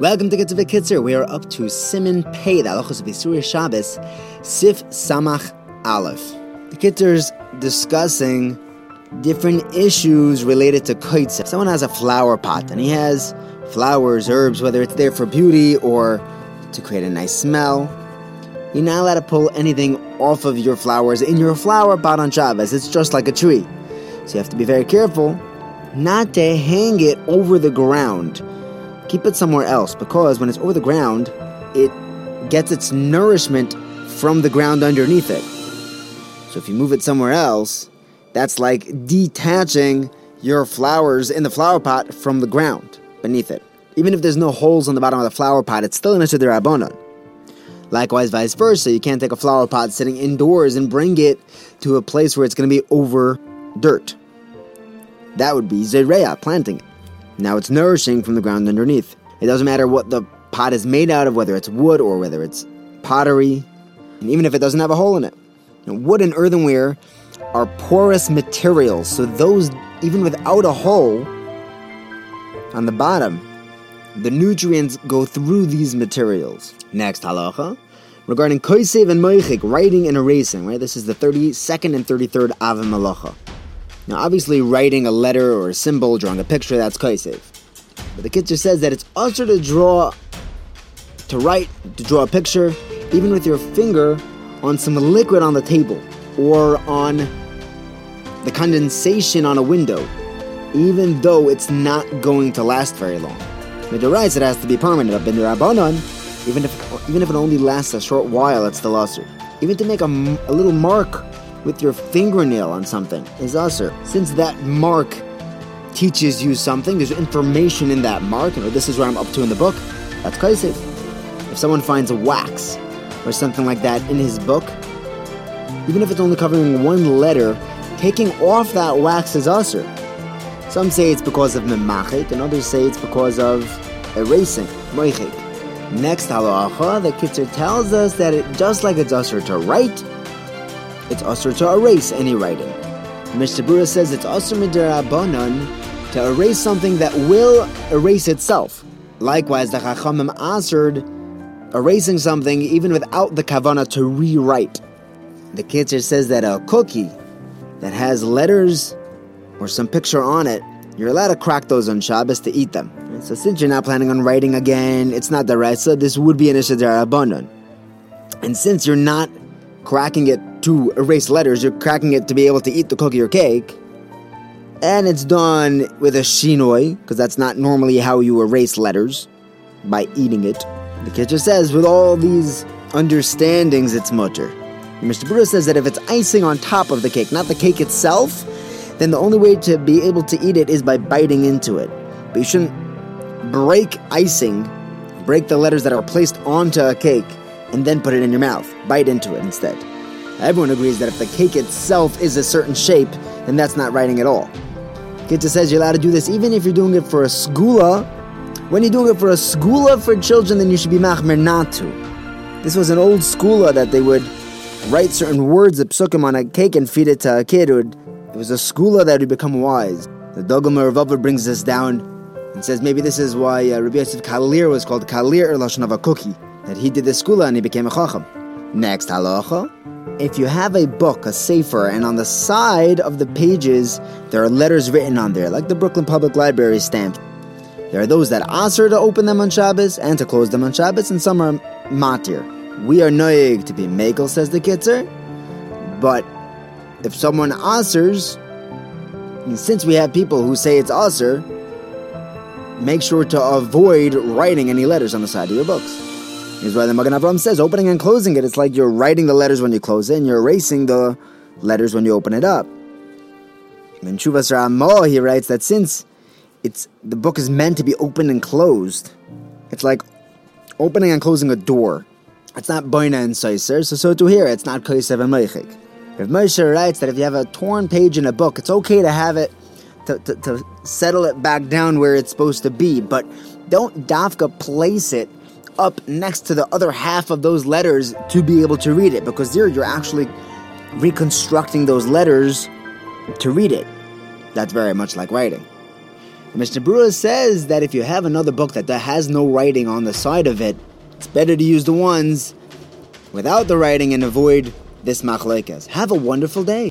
Welcome to Get to. We are up to Siman Pei, the Halachos Shabbos, Sif Samach Aleph. The Kitzer's discussing different issues related to kites. Someone has a flower pot and he has flowers, herbs, whether it's there for beauty or to create a nice smell, you're not allowed to pull anything off of your flowers in your flower pot on Shabbos. It's just like a tree. So you have to be very careful not to hang it over the ground keep it somewhere else because when it's over the ground, it gets its nourishment from the ground underneath it. So if you move it somewhere else, that's like detaching your flowers in the flower pot from the ground beneath it. Even if there's no holes on the bottom of the flower pot, it's still an Issa Rabbanon. Likewise, vice versa, you can't take a flower pot sitting indoors and bring it to a place where it's going to be over dirt. That would be Zereya, planting it. Now it's nourishing from the ground underneath. It doesn't matter what the pot is made out of, whether it's wood or whether it's pottery, and even if it doesn't have a hole in it. Know, wood and earthenware are porous materials, so those, even without a hole on the bottom, the nutrients go through these materials. Next halacha regarding koisev and moichik, writing and erasing. Right, this is the thirty-second and thirty-third Av Malacha. Now, obviously, writing a letter or a symbol, drawing a picture, that's kaisev. But the Kitzur says that it's also to draw, to write, to draw a picture, even with your finger on some liquid on the table or on the condensation on a window, even though it's not going to last very long. Midorais, it has to be permanent. But in the Rabbanon, even if even if it only lasts a short while, it's the lasser. Even to make a, a little mark with your fingernail on something is usher. Since that mark teaches you something, there's information in that mark, and this is what I'm up to in the book, that's kaisiv. If someone finds a wax or something like that in his book, even if it's only covering one letter, taking off that wax is usher. Some say it's because of memachik, and others say it's because of erasing, moichik. Next halacha, the Kitzur tells us that it, just like it's usher to write, it's usher to erase any writing. Mishnah Berurah says it's usher midirabanan to erase something that will erase itself. Likewise, the Chachamim answered erasing something even without the kavana to rewrite. The Kitzur says that a cookie that has letters or some picture on it, you're allowed to crack those on Shabbos to eat them. So since you're not planning on writing again, it's not the. So this would be an Ishadar And since you're not cracking it to erase letters, you're cracking it to be able to eat the cookie or cake. And it's done with a shinoi, because that's not normally how you erase letters, by eating it. The Kitzur says, with all these understandings, it's mutter. Mishnah Berurah says that if it's icing on top of the cake, not the cake itself, then the only way to be able to eat it is by biting into it. But you shouldn't break icing, break the letters that are placed onto a cake, and then put it in your mouth. Bite into it instead. Everyone agrees that if the cake itself is a certain shape, then that's not writing at all. Kitzur says you're allowed to do this even if you're doing it for a skula. When you're doing it for a skula for children, then you should be machmer not to. This was an old skula that they would write certain words of psukim on a cake and feed it to a kid. It, would, it was a skula that would become wise. The Dagul Merevava brings this down and says maybe this is why uh, Rabbi Yosef Kalir was called Kalir Lashon of a cookie that he did the skula and he became a chacham. Next halacha. If you have a book, a sefer, and on the side of the pages there are letters written on there, like the Brooklyn Public Library stamp, there are those that aser to open them on Shabbos and to close them on Shabbos, and some are matir. We are noig to be megal, says the Kitzur, but if someone asers, since we have people who say it's aser, make sure to avoid writing any letters on the side of your books. Is why the Magen says opening and closing it. It's like you're writing the letters when you close it, and you're erasing the letters when you open it up. In Shuvas Ramah, he writes that since it's the book is meant to be opened and closed, it's like opening and closing a door. It's not boina and seiser, so so to here it's not koisev and meichik. Igros Moshe writes that if you have a torn page in a book, it's okay to have it to, to, to settle it back down where it's supposed to be, but don't dafka place it up next to the other half of those letters to be able to read it because there you're actually reconstructing those letters to read it. that's very much like writing. Mishnah Berurah says that if you have another book that has no writing on the side of it, it's better to use the ones without the writing and avoid this machlekes. Have a wonderful day.